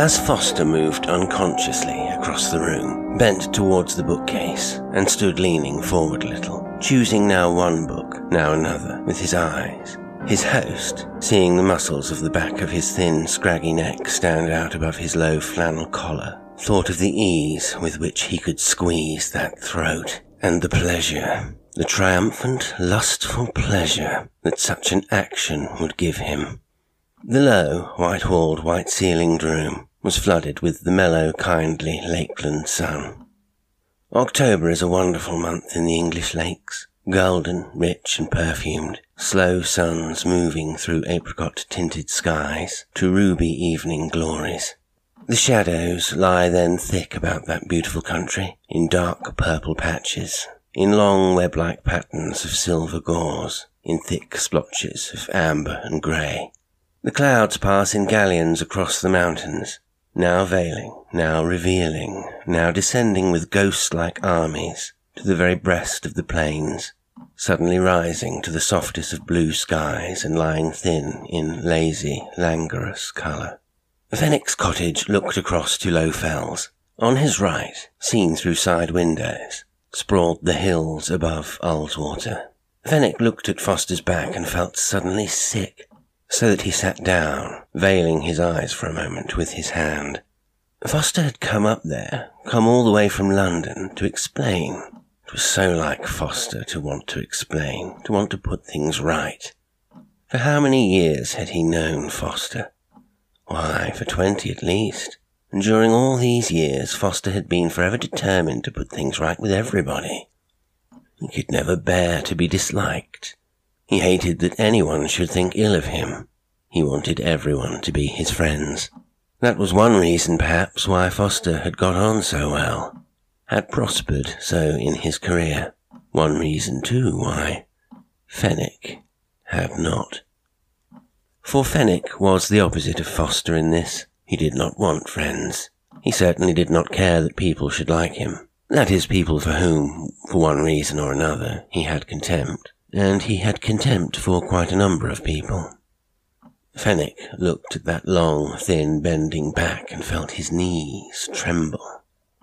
As Foster moved unconsciously across the room, bent towards the bookcase, and stood leaning forward a little, choosing now one book, now another, with his eyes, his host, seeing the muscles of the back of his thin, scraggy neck stand out above his low flannel collar, thought of the ease with which he could squeeze that throat, and the pleasure, the triumphant, lustful pleasure that such an action would give him. The low, white-walled, white-ceilinged room was flooded with the mellow, kindly Lakeland sun. October is a wonderful month in the English lakes, golden, rich, and perfumed, slow suns moving through apricot-tinted skies to ruby evening glories. The shadows lie then thick about that beautiful country, in dark purple patches, in long web-like patterns of silver gauze, in thick splotches of amber and grey. The clouds pass in galleons across the mountains, now veiling, now revealing, now descending with ghost-like armies to the very breast of the plains, suddenly rising to the softest of blue skies and lying thin in lazy, languorous colour. Fenwick's cottage looked across to Low Fells. On his right, seen through side windows, sprawled the hills above Ullswater. Fenwick looked at Foster's back and felt suddenly sick, so that he sat down, veiling his eyes for a moment with his hand. Foster had come up there, come all the way from London, to explain. It was so like Foster to want to explain, to want to put things right. For how many years had he known Foster? Why, for twenty at least. And during all these years, Foster had been forever determined to put things right with everybody. He could never bear to be disliked. He hated that anyone should think ill of him. He wanted everyone to be his friends. That was one reason, perhaps, why Foster had got on so well, had prospered so in his career. One reason, too, why Fenwick had not. For Fenwick was the opposite of Foster in this. He did not want friends. He certainly did not care that people should like him. That is, people for whom, for one reason or another, he had contempt. And he had contempt for quite a number of people. Fenwick looked at that long, thin, bending back and felt his knees tremble.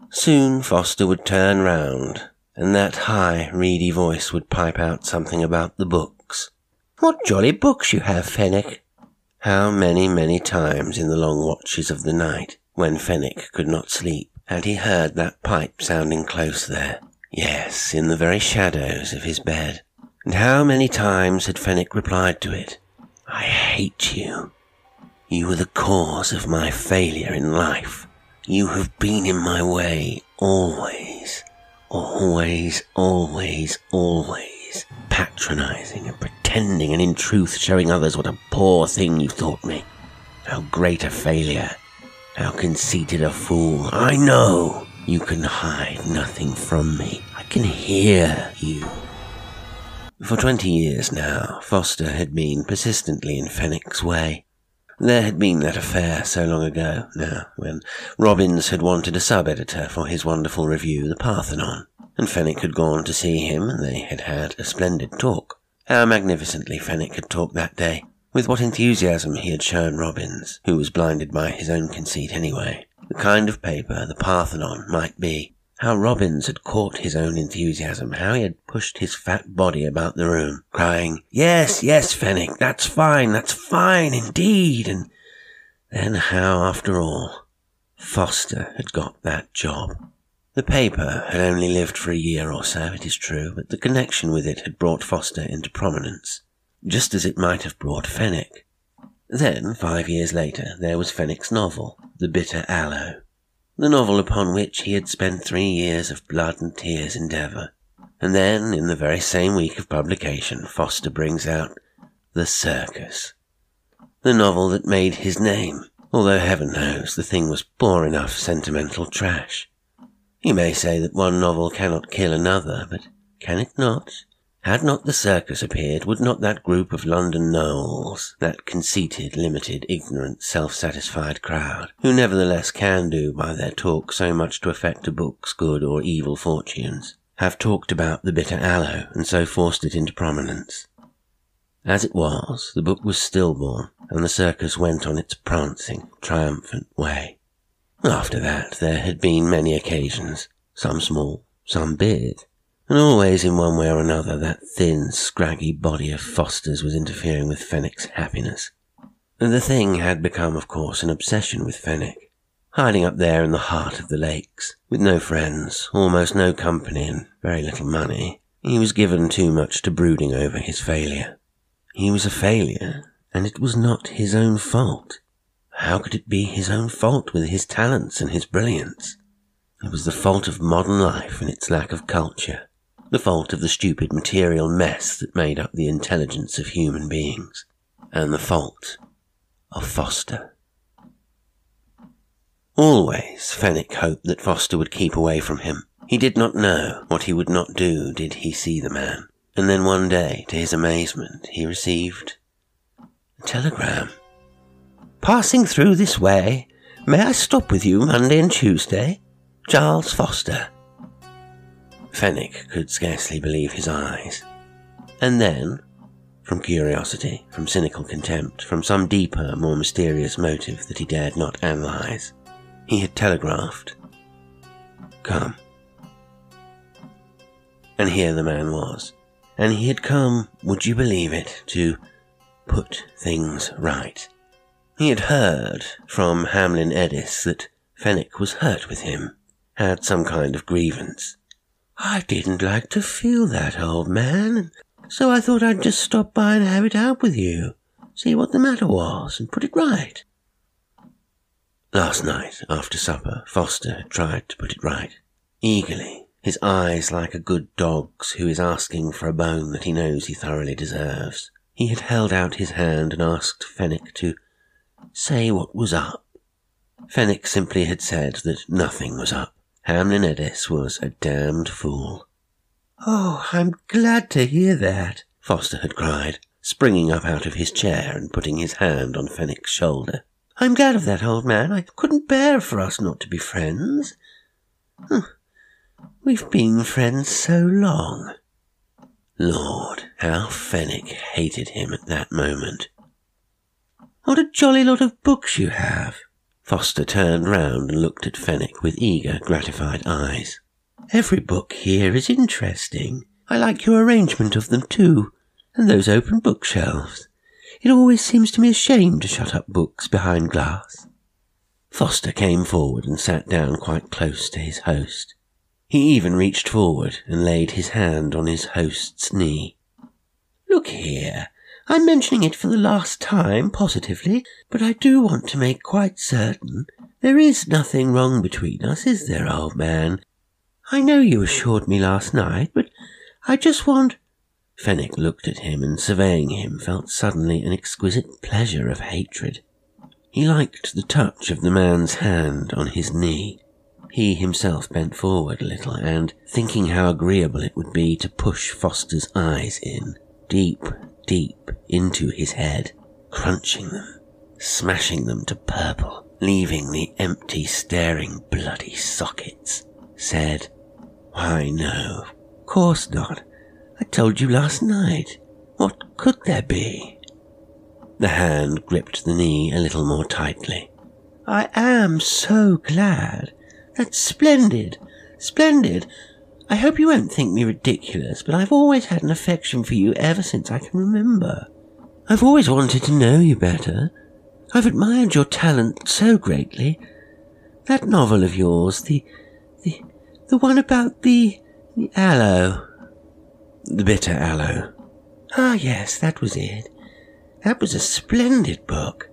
Soon Foster would turn round, and that high, reedy voice would pipe out something about the books. What jolly books you have, Fenwick! How many, many times in the long watches of the night, when Fenwick could not sleep, had he heard that pipe sounding close there? Yes, in the very shadows of his bed. And how many times had Fenwick replied to it? I hate you. You were the cause of my failure in life. You have been in my way always, always, always, always, patronizing and pretending and in truth showing others what a poor thing you thought me. How great a failure. How conceited a fool. I know you can hide nothing from me. I can hear you. For twenty years now, Foster had been persistently in Fenwick's way. There had been that affair so long ago, now, when Robbins had wanted a sub-editor for his wonderful review, The Parthenon, and Fenwick had gone to see him, and they had had a splendid talk. How magnificently Fenwick had talked that day, with what enthusiasm he had shown Robbins, who was blinded by his own conceit anyway, the kind of paper The Parthenon might be, how Robbins had caught his own enthusiasm, how he had pushed his fat body about the room, crying, Yes, yes, Fenwick, that's fine, that's fine indeed, and then how, after all, Foster had got that job. The paper had only lived for a year or so, it is true, but the connection with it had brought Foster into prominence, just as it might have brought Fenwick. Then, five years later, there was Fenwick's novel, The Bitter Aloe the novel upon which he had spent three years of blood and tears endeavour. And then, in the very same week of publication, Foster brings out The Circus, the novel that made his name, although heaven knows the thing was poor enough sentimental trash. You may say that one novel cannot kill another, but can it not? Had not the circus appeared, would not that group of London Knowles, that conceited, limited, ignorant, self-satisfied crowd, who nevertheless can do by their talk so much to affect a book's good or evil fortunes, have talked about the bitter aloe and so forced it into prominence? As it was, the book was stillborn, and the circus went on its prancing, triumphant way. After that, there had been many occasions, some small, some big, and always in one way or another that thin, scraggy body of Foster's was interfering with Fenwick's happiness. And the thing had become, of course, an obsession with Fenwick. Hiding up there in the heart of the lakes, with no friends, almost no company, and very little money, he was given too much to brooding over his failure. He was a failure, and it was not his own fault. How could it be his own fault with his talents and his brilliance? It was the fault of modern life and its lack of culture, the fault of the stupid material mess that made up the intelligence of human beings, and the fault of Foster. Always Fenwick hoped that Foster would keep away from him. He did not know what he would not do did he see the man. And then one day, to his amazement, he received a telegram. Passing through this way, may I stop with you Monday and Tuesday? Charles Foster. Fenwick could scarcely believe his eyes. And then, from curiosity, from cynical contempt, from some deeper, more mysterious motive that he dared not analyze, he had telegraphed, Come. And here the man was. And he had come, would you believe it, to put things right. He had heard from Hamlin Eddis that Fenwick was hurt with him, had some kind of grievance. I didn't like to feel that, old man, so I thought I'd just stop by and have it out with you, see what the matter was, and put it right. Last night, after supper, Foster had tried to put it right, eagerly, his eyes like a good dog's who is asking for a bone that he knows he thoroughly deserves. He had held out his hand and asked Fenwick to say what was up. Fenwick simply had said that nothing was up. Hamlin Eddis was a damned fool. Oh, I'm glad to hear that, Foster had cried, springing up out of his chair and putting his hand on Fenwick's shoulder. I'm glad of that, old man. I couldn't bear for us not to be friends. We've been friends so long. Lord, how Fenwick hated him at that moment. What a jolly lot of books you have. Foster turned round and looked at Fenwick with eager, gratified eyes. Every book here is interesting. I like your arrangement of them too, and those open bookshelves. It always seems to me a shame to shut up books behind glass. Foster came forward and sat down quite close to his host. He even reached forward and laid his hand on his host's knee. Look here, I'm mentioning it for the last time, positively, but I do want to make quite certain there is nothing wrong between us, is there, old man? I know you assured me last night, but I just want. Fenwick looked at him and surveying him felt suddenly an exquisite pleasure of hatred. He liked the touch of the man's hand on his knee. He himself bent forward a little and, thinking how agreeable it would be to push Foster's eyes in, deep deep into his head, crunching them, smashing them to purple, leaving the empty, staring, bloody sockets, said, Why, no, of course not. I told you last night. What could there be? The hand gripped the knee a little more tightly. I am so glad. That's splendid. Splendid. I hope you won't think me ridiculous, but I've always had an affection for you ever since I can remember. I've always wanted to know you better. I've admired your talent so greatly. That novel of yours, the, the, the one about the, the aloe. The bitter aloe. Ah, yes, that was it. That was a splendid book.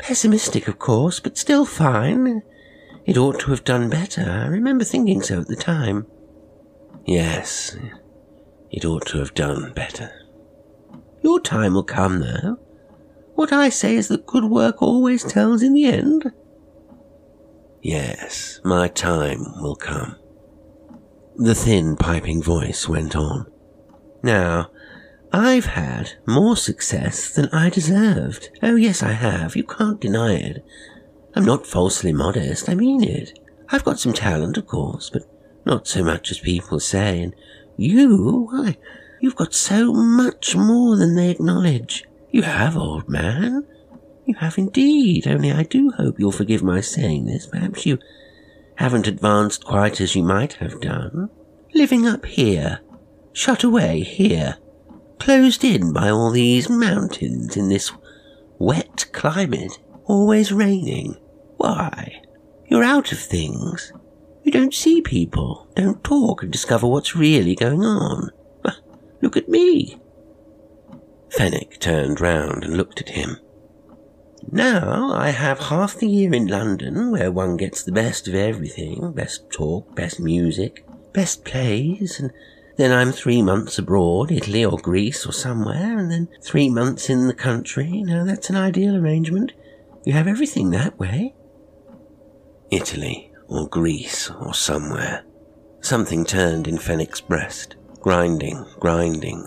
Pessimistic, of course, but still fine. It ought to have done better. I remember thinking so at the time. Yes, it ought to have done better. Your time will come though. What I say is that good work always tells in the end. Yes, my time will come. The thin, piping voice went on. Now, I've had more success than I deserved. Oh, yes, I have. You can't deny it. I'm not falsely modest. I mean it. I've got some talent, of course, but not so much as people say, and you, why, you've got so much more than they acknowledge. You have, old man. You have indeed, only I do hope you'll forgive my saying this. Perhaps you haven't advanced quite as you might have done. Living up here, shut away here, closed in by all these mountains in this wet climate, always raining. Why? You're out of things. You don't see people, don't talk and discover what's really going on. Look at me. Fenwick turned round and looked at him. Now I have half the year in London, where one gets the best of everything best talk, best music, best plays, and then I'm three months abroad, Italy or Greece or somewhere, and then three months in the country. Now that's an ideal arrangement. You have everything that way. Italy or Greece or somewhere. Something turned in Fenwick's breast, grinding, grinding,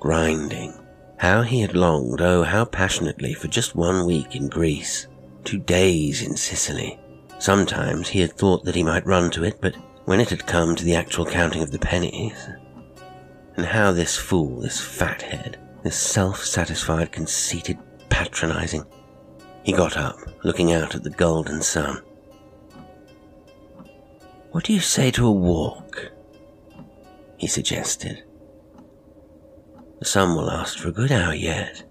grinding. How he had longed, oh, how passionately, for just one week in Greece, two days in Sicily. Sometimes he had thought that he might run to it, but when it had come to the actual counting of the pennies, and how this fool, this fathead, this self satisfied, conceited, patronizing, he got up, looking out at the golden sun. What do you say to a walk? He suggested. The sun will last for a good hour yet.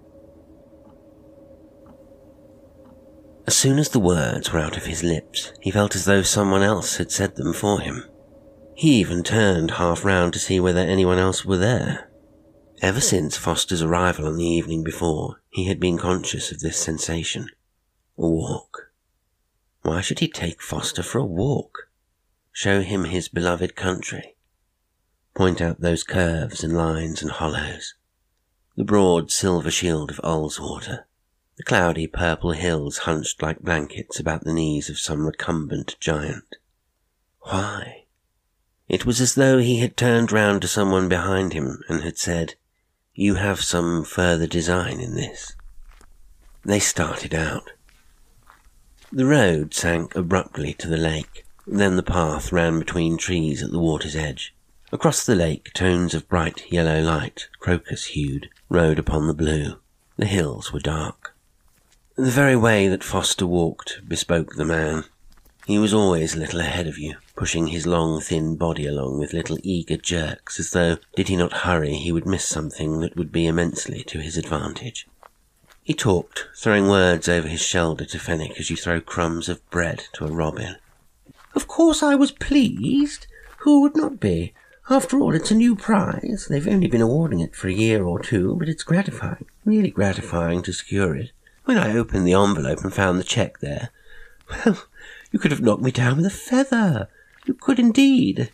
As soon as the words were out of his lips, he felt as though someone else had said them for him. He even turned half round to see whether anyone else were there. Ever since Foster's arrival on the evening before, he had been conscious of this sensation. A walk. Why should he take Foster for a walk? Show him his beloved country. Point out those curves and lines and hollows. The broad silver shield of Ullswater the cloudy purple hills hunched like blankets about the knees of some recumbent giant. Why? It was as though he had turned round to someone behind him and had said, You have some further design in this. They started out. The road sank abruptly to the lake, then the path ran between trees at the water's edge. Across the lake, tones of bright yellow light, crocus hued, rode upon the blue. The hills were dark. The very way that Foster walked bespoke the man. He was always a little ahead of you, pushing his long, thin body along with little eager jerks, as though, did he not hurry, he would miss something that would be immensely to his advantage. He talked, throwing words over his shoulder to Fenwick as you throw crumbs of bread to a robin. Of course I was pleased. Who would not be? After all, it's a new prize. They've only been awarding it for a year or two, but it's gratifying, really gratifying to secure it. When I opened the envelope and found the cheque there, well, you could have knocked me down with a feather. You could indeed.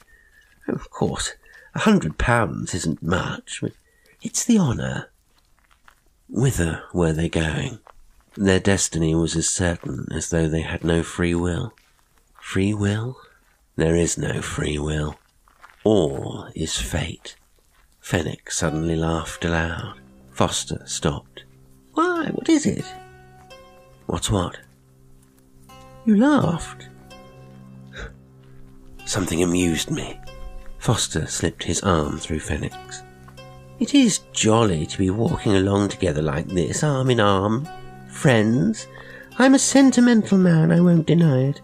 Oh, of course, a hundred pounds isn't much, but it's the honour. Whither were they going? Their destiny was as certain as though they had no free will. Free will? There is no free will. All is fate. Fenwick suddenly laughed aloud. Foster stopped. Why, what is it? What's what? You laughed. Something amused me. Foster slipped his arm through Fenwick's. It is jolly to be walking along together like this, arm in arm. Friends. I'm a sentimental man, I won't deny it.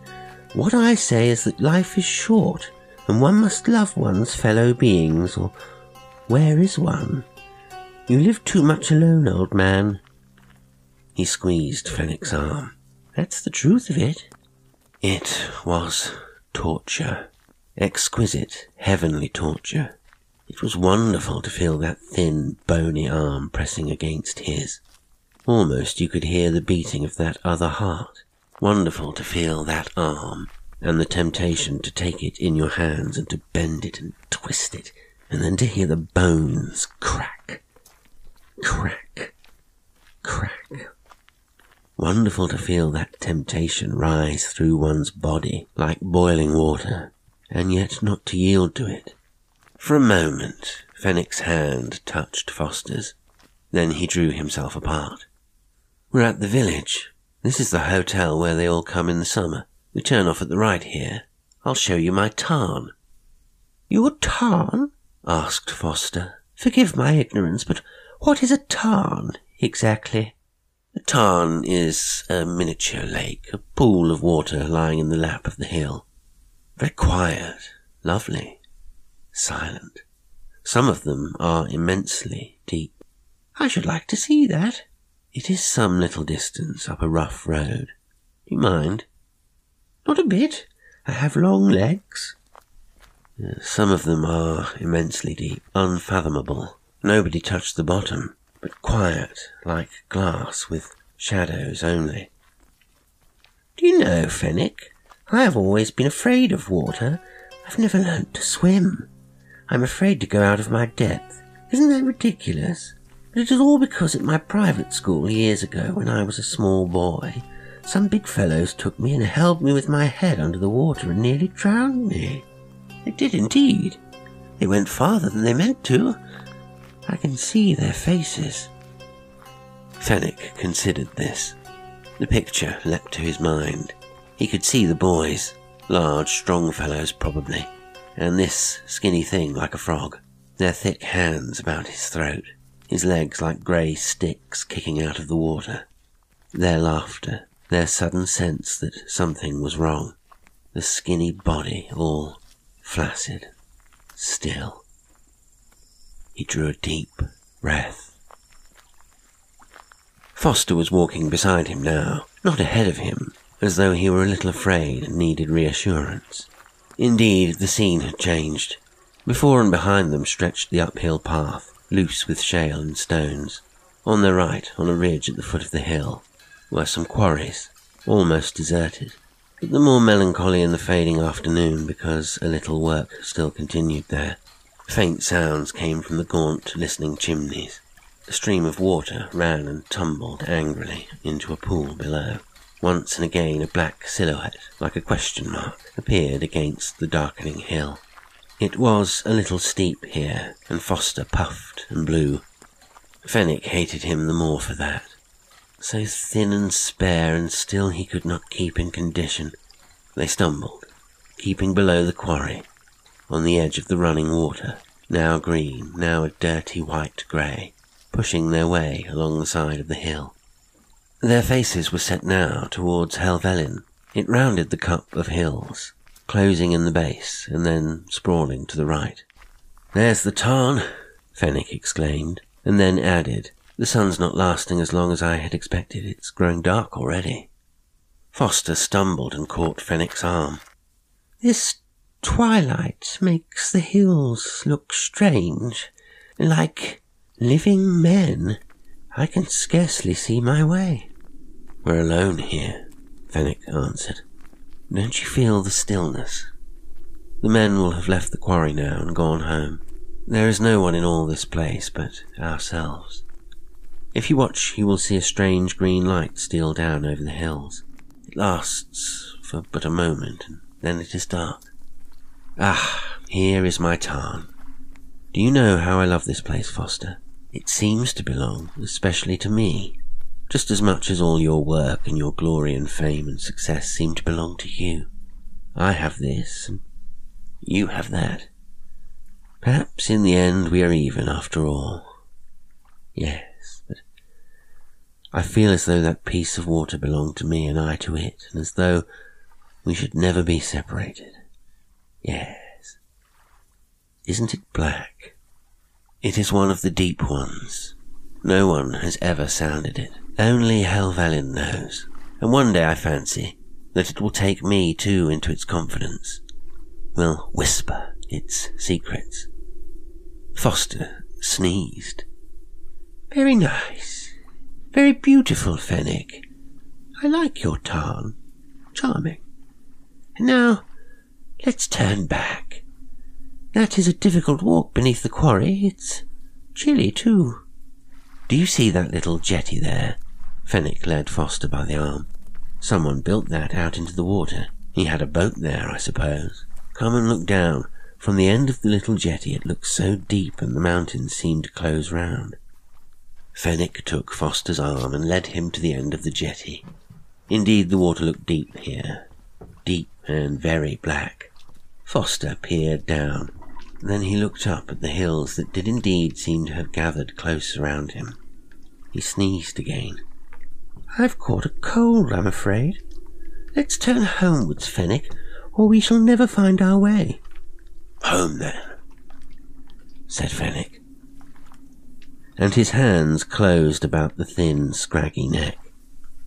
What I say is that life is short, and one must love one's fellow beings, or where is one? You live too much alone, old man. He squeezed Fenwick's arm. That's the truth of it. It was torture. Exquisite, heavenly torture. It was wonderful to feel that thin, bony arm pressing against his. Almost you could hear the beating of that other heart. Wonderful to feel that arm, and the temptation to take it in your hands and to bend it and twist it, and then to hear the bones crack, crack, crack. Wonderful to feel that temptation rise through one's body like boiling water, and yet not to yield to it. For a moment, Fenwick's hand touched Foster's. Then he drew himself apart. We're at the village. This is the hotel where they all come in the summer. We turn off at the right here. I'll show you my tarn. Your tarn? asked Foster. Forgive my ignorance, but what is a tarn exactly? The tarn is a miniature lake, a pool of water lying in the lap of the hill. Very quiet, lovely, silent. Some of them are immensely deep. I should like to see that. It is some little distance up a rough road. Do you mind? Not a bit. I have long legs. Uh, some of them are immensely deep, unfathomable. Nobody touched the bottom, but quiet, like glass, with shadows only. Do you know, Fenwick, I have always been afraid of water. I've never learnt to swim. I'm afraid to go out of my depth. Isn't that ridiculous? But it is all because at my private school years ago, when I was a small boy, some big fellows took me and held me with my head under the water and nearly drowned me. They did indeed. They went farther than they meant to. I can see their faces. Fenwick considered this. The picture leapt to his mind. He could see the boys, large, strong fellows probably, and this skinny thing like a frog, their thick hands about his throat, his legs like grey sticks kicking out of the water, their laughter, their sudden sense that something was wrong, the skinny body all flaccid, still. He drew a deep breath. Foster was walking beside him now, not ahead of him, as though he were a little afraid and needed reassurance. Indeed, the scene had changed. Before and behind them stretched the uphill path, loose with shale and stones. On their right, on a ridge at the foot of the hill, were some quarries, almost deserted but the more melancholy in the fading afternoon because a little work still continued there. Faint sounds came from the gaunt, listening chimneys. A stream of water ran and tumbled angrily into a pool below. Once and again a black silhouette, like a question mark, appeared against the darkening hill. It was a little steep here, and Foster puffed and blew. Fenwick hated him the more for that. So thin and spare, and still he could not keep in condition. They stumbled, keeping below the quarry, on the edge of the running water, now green, now a dirty white grey, pushing their way along the side of the hill. Their faces were set now towards Helvellyn. It rounded the cup of hills, closing in the base and then sprawling to the right. There's the tarn, Fenwick exclaimed, and then added, the sun's not lasting as long as I had expected. It's growing dark already. Foster stumbled and caught Fenwick's arm. This twilight makes the hills look strange, like living men. I can scarcely see my way. We're alone here, Fenwick answered. Don't you feel the stillness? The men will have left the quarry now and gone home. There is no one in all this place but ourselves. If you watch, you will see a strange green light steal down over the hills. It lasts for but a moment, and then it is dark. Ah, here is my tarn. Do you know how I love this place, Foster? It seems to belong especially to me, just as much as all your work and your glory and fame and success seem to belong to you. I have this, and you have that. Perhaps in the end we are even after all. Yes. But I feel as though that piece of water belonged to me and I to it, and as though we should never be separated. Yes. Isn't it black? It is one of the deep ones. No one has ever sounded it. Only Helvellyn knows. And one day I fancy that it will take me too into its confidence. Will whisper its secrets. Foster sneezed. Very nice. Very beautiful, Fenwick. I like your tarn. Charming. And now, let's turn back. That is a difficult walk beneath the quarry. It's chilly, too. Do you see that little jetty there? Fenwick led Foster by the arm. Someone built that out into the water. He had a boat there, I suppose. Come and look down. From the end of the little jetty it looks so deep and the mountains seem to close round. Fenwick took Foster's arm and led him to the end of the jetty. Indeed, the water looked deep here, deep and very black. Foster peered down. Then he looked up at the hills that did indeed seem to have gathered close around him. He sneezed again. I've caught a cold, I'm afraid. Let's turn homewards, Fenwick, or we shall never find our way. Home then, said Fenwick. And his hands closed about the thin, scraggy neck.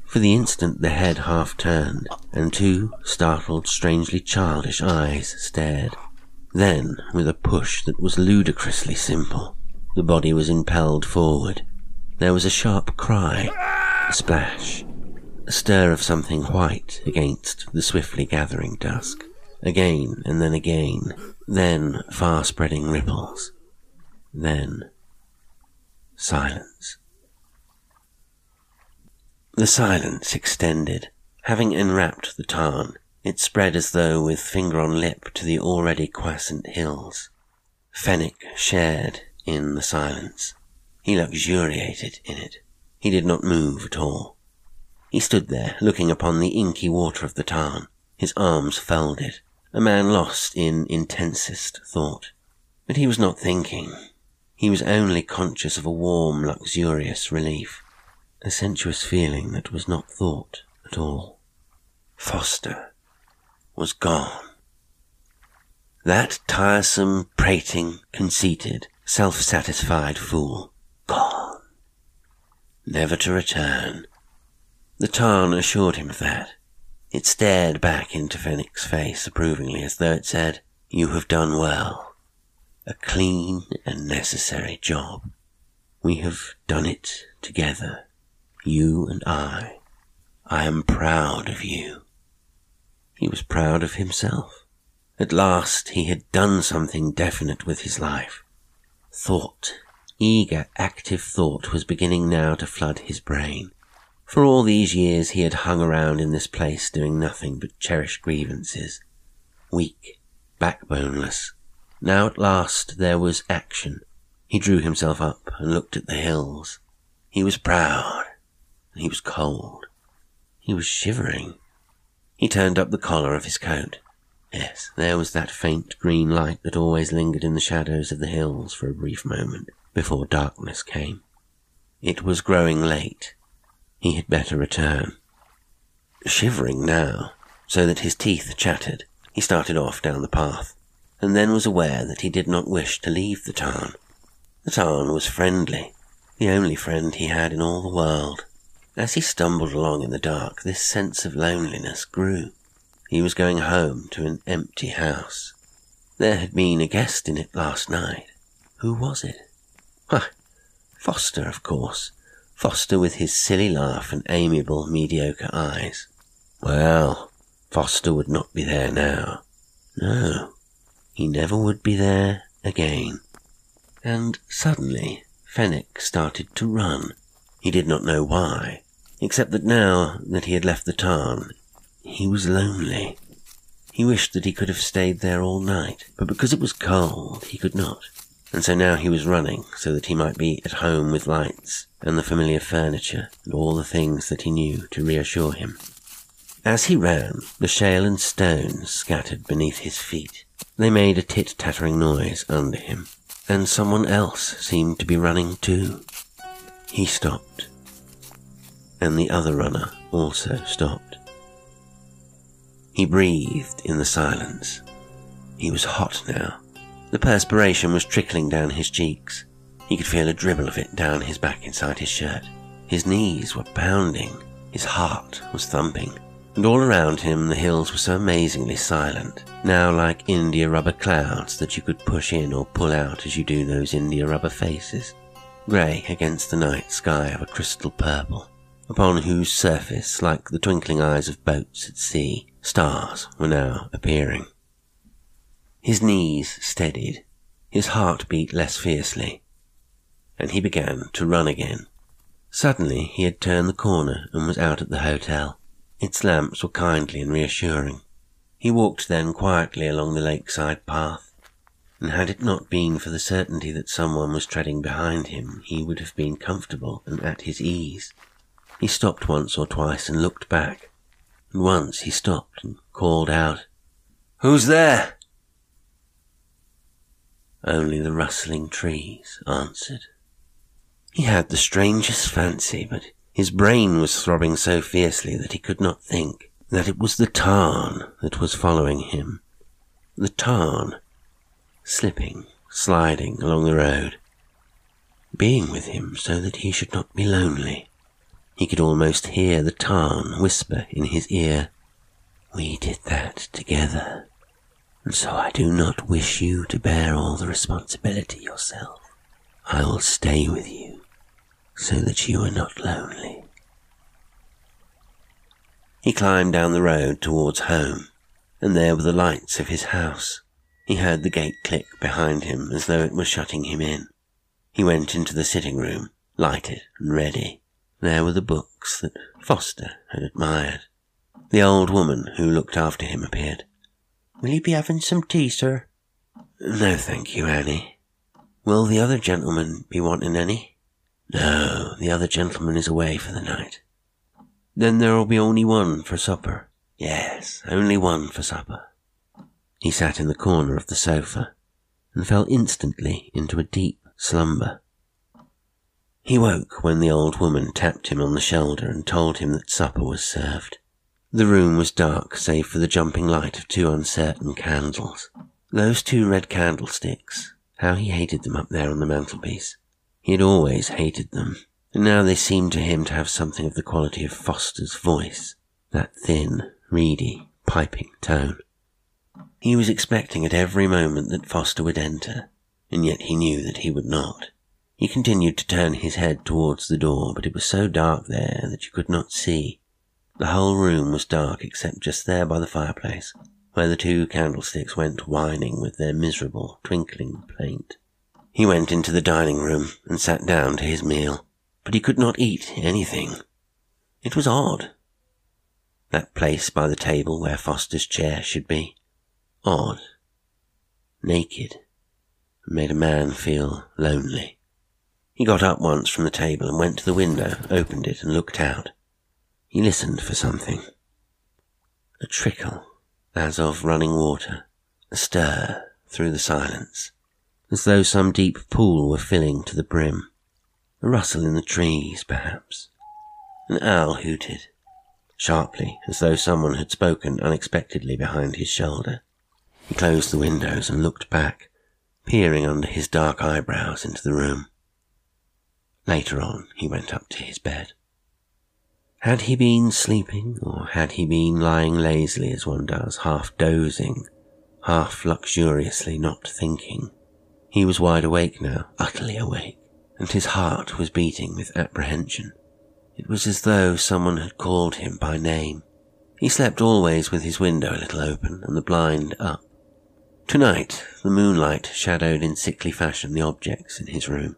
For the instant the head half turned, and two startled, strangely childish eyes stared. Then, with a push that was ludicrously simple, the body was impelled forward. There was a sharp cry, splash, a stir of something white against the swiftly gathering dusk. Again and then again, then far spreading ripples, then silence. The silence extended. Having enwrapped the tarn, it spread as though with finger on lip to the already quiescent hills. Fenwick shared in the silence. He luxuriated in it. He did not move at all. He stood there, looking upon the inky water of the tarn, his arms folded, a man lost in intensest thought. But he was not thinking. He was only conscious of a warm, luxurious relief a sensuous feeling that was not thought at all. Foster was gone. That tiresome, prating, conceited, self-satisfied fool. Gone. Never to return. The tarn assured him of that. It stared back into Fenwick's face approvingly as though it said, You have done well. A clean and necessary job. We have done it together you and I. I am proud of you. He was proud of himself. At last he had done something definite with his life. Thought, eager, active thought was beginning now to flood his brain. For all these years he had hung around in this place doing nothing but cherish grievances. Weak, backboneless. Now at last there was action. He drew himself up and looked at the hills. He was proud. He was cold. He was shivering. He turned up the collar of his coat. Yes, there was that faint green light that always lingered in the shadows of the hills for a brief moment before darkness came. It was growing late. He had better return. Shivering now, so that his teeth chattered, he started off down the path, and then was aware that he did not wish to leave the tarn. The tarn was friendly, the only friend he had in all the world. As he stumbled along in the dark, this sense of loneliness grew. He was going home to an empty house. There had been a guest in it last night. Who was it? Foster, of course. Foster with his silly laugh and amiable, mediocre eyes. Well, Foster would not be there now. No, he never would be there again. And suddenly, Fenwick started to run. He did not know why except that now that he had left the tarn, he was lonely. He wished that he could have stayed there all night, but because it was cold, he could not. And so now he was running so that he might be at home with lights and the familiar furniture and all the things that he knew to reassure him. As he ran, the shale and stones scattered beneath his feet. They made a tit-tattering noise under him, and someone else seemed to be running too. He stopped and the other runner also stopped. He breathed in the silence. He was hot now. The perspiration was trickling down his cheeks. He could feel a dribble of it down his back inside his shirt. His knees were pounding. His heart was thumping. And all around him the hills were so amazingly silent, now like India rubber clouds that you could push in or pull out as you do those India rubber faces. Grey against the night sky of a crystal purple upon whose surface, like the twinkling eyes of boats at sea, stars were now appearing. His knees steadied, his heart beat less fiercely, and he began to run again. Suddenly he had turned the corner and was out at the hotel. Its lamps were kindly and reassuring. He walked then quietly along the lakeside path, and had it not been for the certainty that someone was treading behind him, he would have been comfortable and at his ease. He stopped once or twice and looked back, and once he stopped and called out, Who's there? Only the rustling trees answered. He had the strangest fancy, but His brain was throbbing so fiercely that he could not think that it was the tarn that was following him. The tarn, slipping, sliding along the road, being with him so that he should not be lonely. He could almost hear the tarn whisper in his ear, We did that together, and so I do not wish you to bear all the responsibility yourself. I will stay with you so that you are not lonely. He climbed down the road towards home, and there were the lights of his house. He heard the gate click behind him as though it were shutting him in. He went into the sitting room, lighted and ready. There were the books that Foster had admired. The old woman who looked after him appeared. Will you be having some tea, sir? No, thank you, Annie. Will the other gentleman be wanting any? No, the other gentleman is away for the night. Then there'll be only one for supper. Yes, only one for supper. He sat in the corner of the sofa and fell instantly into a deep slumber. He woke when the old woman tapped him on the shoulder and told him that supper was served. The room was dark save for the jumping light of two uncertain candles. Those two red candlesticks, how he hated them up there on the mantelpiece. He had always hated them, and now they seemed to him to have something of the quality of Foster's voice, that thin, reedy, piping tone. He was expecting at every moment that Foster would enter, and yet he knew that he would not. He continued to turn his head towards the door, but it was so dark there that you could not see. The whole room was dark except just there by the fireplace, where the two candlesticks went whining with their miserable, twinkling plaint. He went into the dining room and sat down to his meal, but he could not eat anything. It was odd. That place by the table where Foster's chair should be. Odd. Naked made a man feel lonely. He got up once from the table and went to the window, opened it, and looked out. He listened for something. A trickle, as of running water, a stir through the silence, as though some deep pool were filling to the brim. A rustle in the trees, perhaps. An owl hooted, sharply, as though someone had spoken unexpectedly behind his shoulder. He closed the windows and looked back peering under his dark eyebrows into the room. Later on, he went up to his bed. Had he been sleeping, or had he been lying lazily as one does, half dozing, half luxuriously not thinking? He was wide awake now, utterly awake, and his heart was beating with apprehension. It was as though someone had called him by name. He slept always with his window a little open and the blind up. Tonight, the moonlight shadowed in sickly fashion the objects in his room.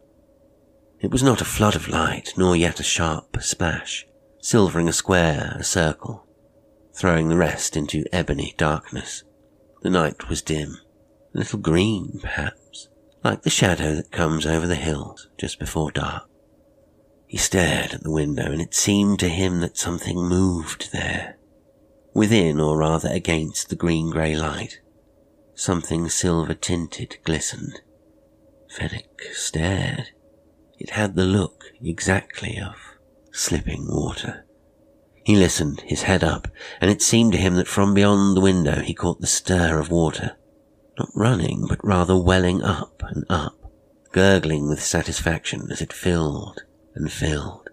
It was not a flood of light, nor yet a sharp splash, silvering a square, a circle, throwing the rest into ebony darkness. The night was dim, a little green, perhaps, like the shadow that comes over the hills just before dark. He stared at the window, and it seemed to him that something moved there, within or rather against the green grey light. Something silver tinted glistened. Fenwick stared. It had the look exactly of slipping water. He listened, his head up, and it seemed to him that from beyond the window he caught the stir of water, not running, but rather welling up and up, gurgling with satisfaction as it filled and filled.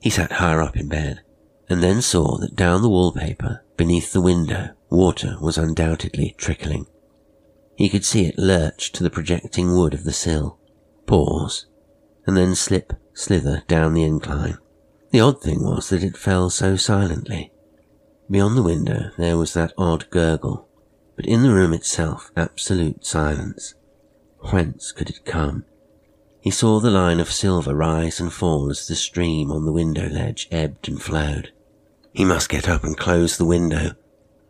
He sat higher up in bed, and then saw that down the wallpaper, beneath the window, water was undoubtedly trickling. He could see it lurch to the projecting wood of the sill, pause, and then slip, slither down the incline. The odd thing was that it fell so silently. Beyond the window there was that odd gurgle, but in the room itself absolute silence. Whence could it come? He saw the line of silver rise and fall as the stream on the window ledge ebbed and flowed. He must get up and close the window,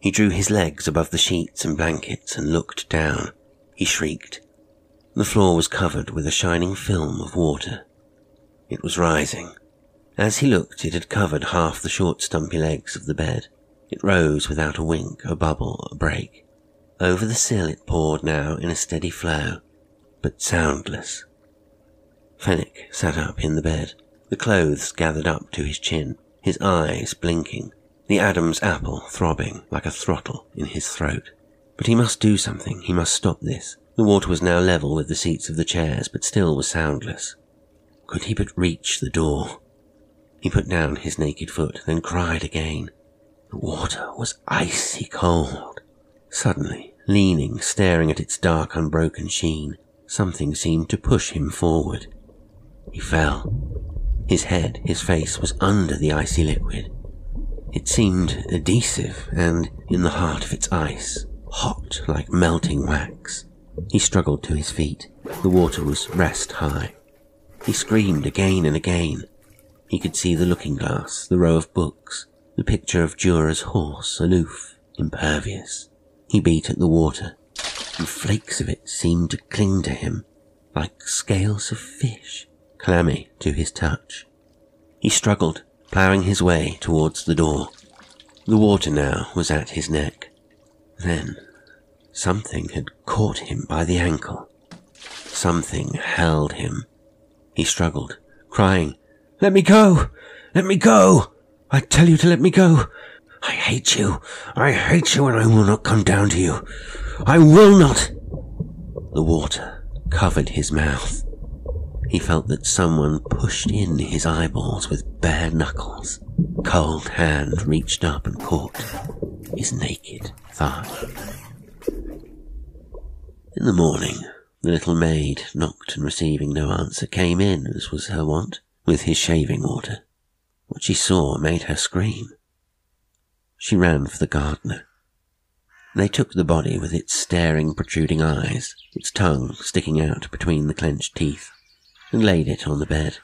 he drew his legs above the sheets and blankets and looked down. He shrieked. The floor was covered with a shining film of water. It was rising. As he looked, it had covered half the short, stumpy legs of the bed. It rose without a wink, a bubble, a break. Over the sill it poured now in a steady flow, but soundless. Fenwick sat up in the bed, the clothes gathered up to his chin, his eyes blinking, the Adam's apple throbbing like a throttle in his throat. But he must do something, he must stop this. The water was now level with the seats of the chairs, but still was soundless. Could he but reach the door? He put down his naked foot, then cried again. The water was icy cold. Suddenly, leaning, staring at its dark, unbroken sheen, something seemed to push him forward. He fell. His head, his face was under the icy liquid. It seemed adhesive and, in the heart of its ice, hot like melting wax. He struggled to his feet. The water was breast high. He screamed again and again. He could see the looking glass, the row of books, the picture of Dürer's horse, aloof, impervious. He beat at the water, and flakes of it seemed to cling to him like scales of fish, clammy to his touch. He struggled, ploughing his way towards the door. The water now was at his neck. Then something had caught him by the ankle. Something held him. He struggled, crying, Let me go! Let me go! I tell you to let me go! I hate you! I hate you and I will not come down to you! I will not! The water covered his mouth. He felt that someone pushed in his eyeballs with bare knuckles. Cold hand reached up and caught his naked thigh. In the morning, the little maid, knocked and receiving no answer, came in, as was her wont, with his shaving water. What she saw made her scream. She ran for the gardener. They took the body with its staring, protruding eyes, its tongue sticking out between the clenched teeth, and laid it on the bed.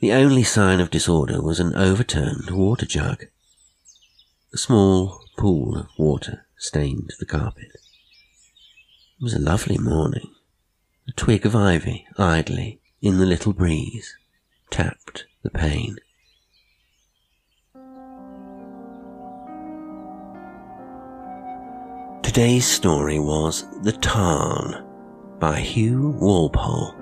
The only sign of disorder was an overturned water jug. A small pool of water stained the carpet. It was a lovely morning. A twig of ivy, idly, in the little breeze, tapped the pane. Today's story was The Tarn by Hugh Walpole.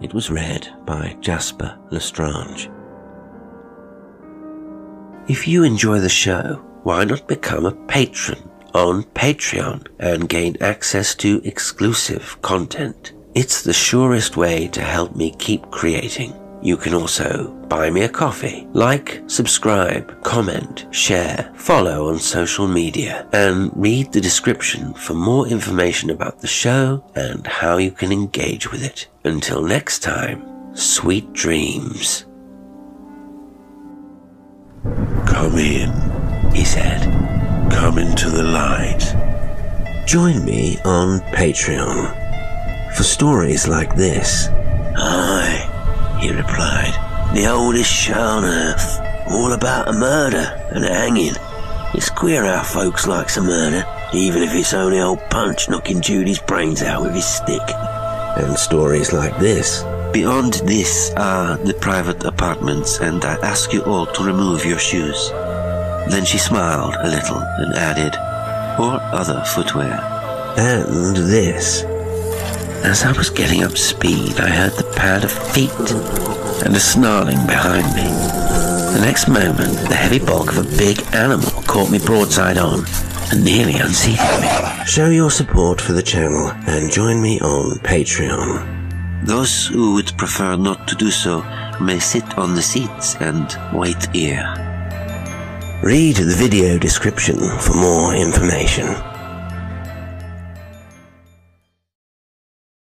It was read by Jasper L'Estrange. If you enjoy the show, why not become a patron on Patreon and gain access to exclusive content? It's the surest way to help me keep creating. You can also buy me a coffee, like, subscribe, comment, share, follow on social media, and read the description for more information about the show and how you can engage with it. Until next time, sweet dreams. Come in, he said. Come into the light. Join me on Patreon for stories like this. Aye he replied. The oldest show on earth. All about a murder and a hanging. It's queer how folks likes a murder, even if it's only old Punch knocking Judy's brains out with his stick. And stories like this. Beyond this are the private apartments, and I ask you all to remove your shoes. Then she smiled a little and added, or other footwear. And this. As I was getting up speed, I heard the pad of feet and a snarling behind me. The next moment, the heavy bulk of a big animal caught me broadside on and nearly unseated me. Show your support for the channel and join me on Patreon. Those who would prefer not to do so may sit on the seats and wait here. Read the video description for more information.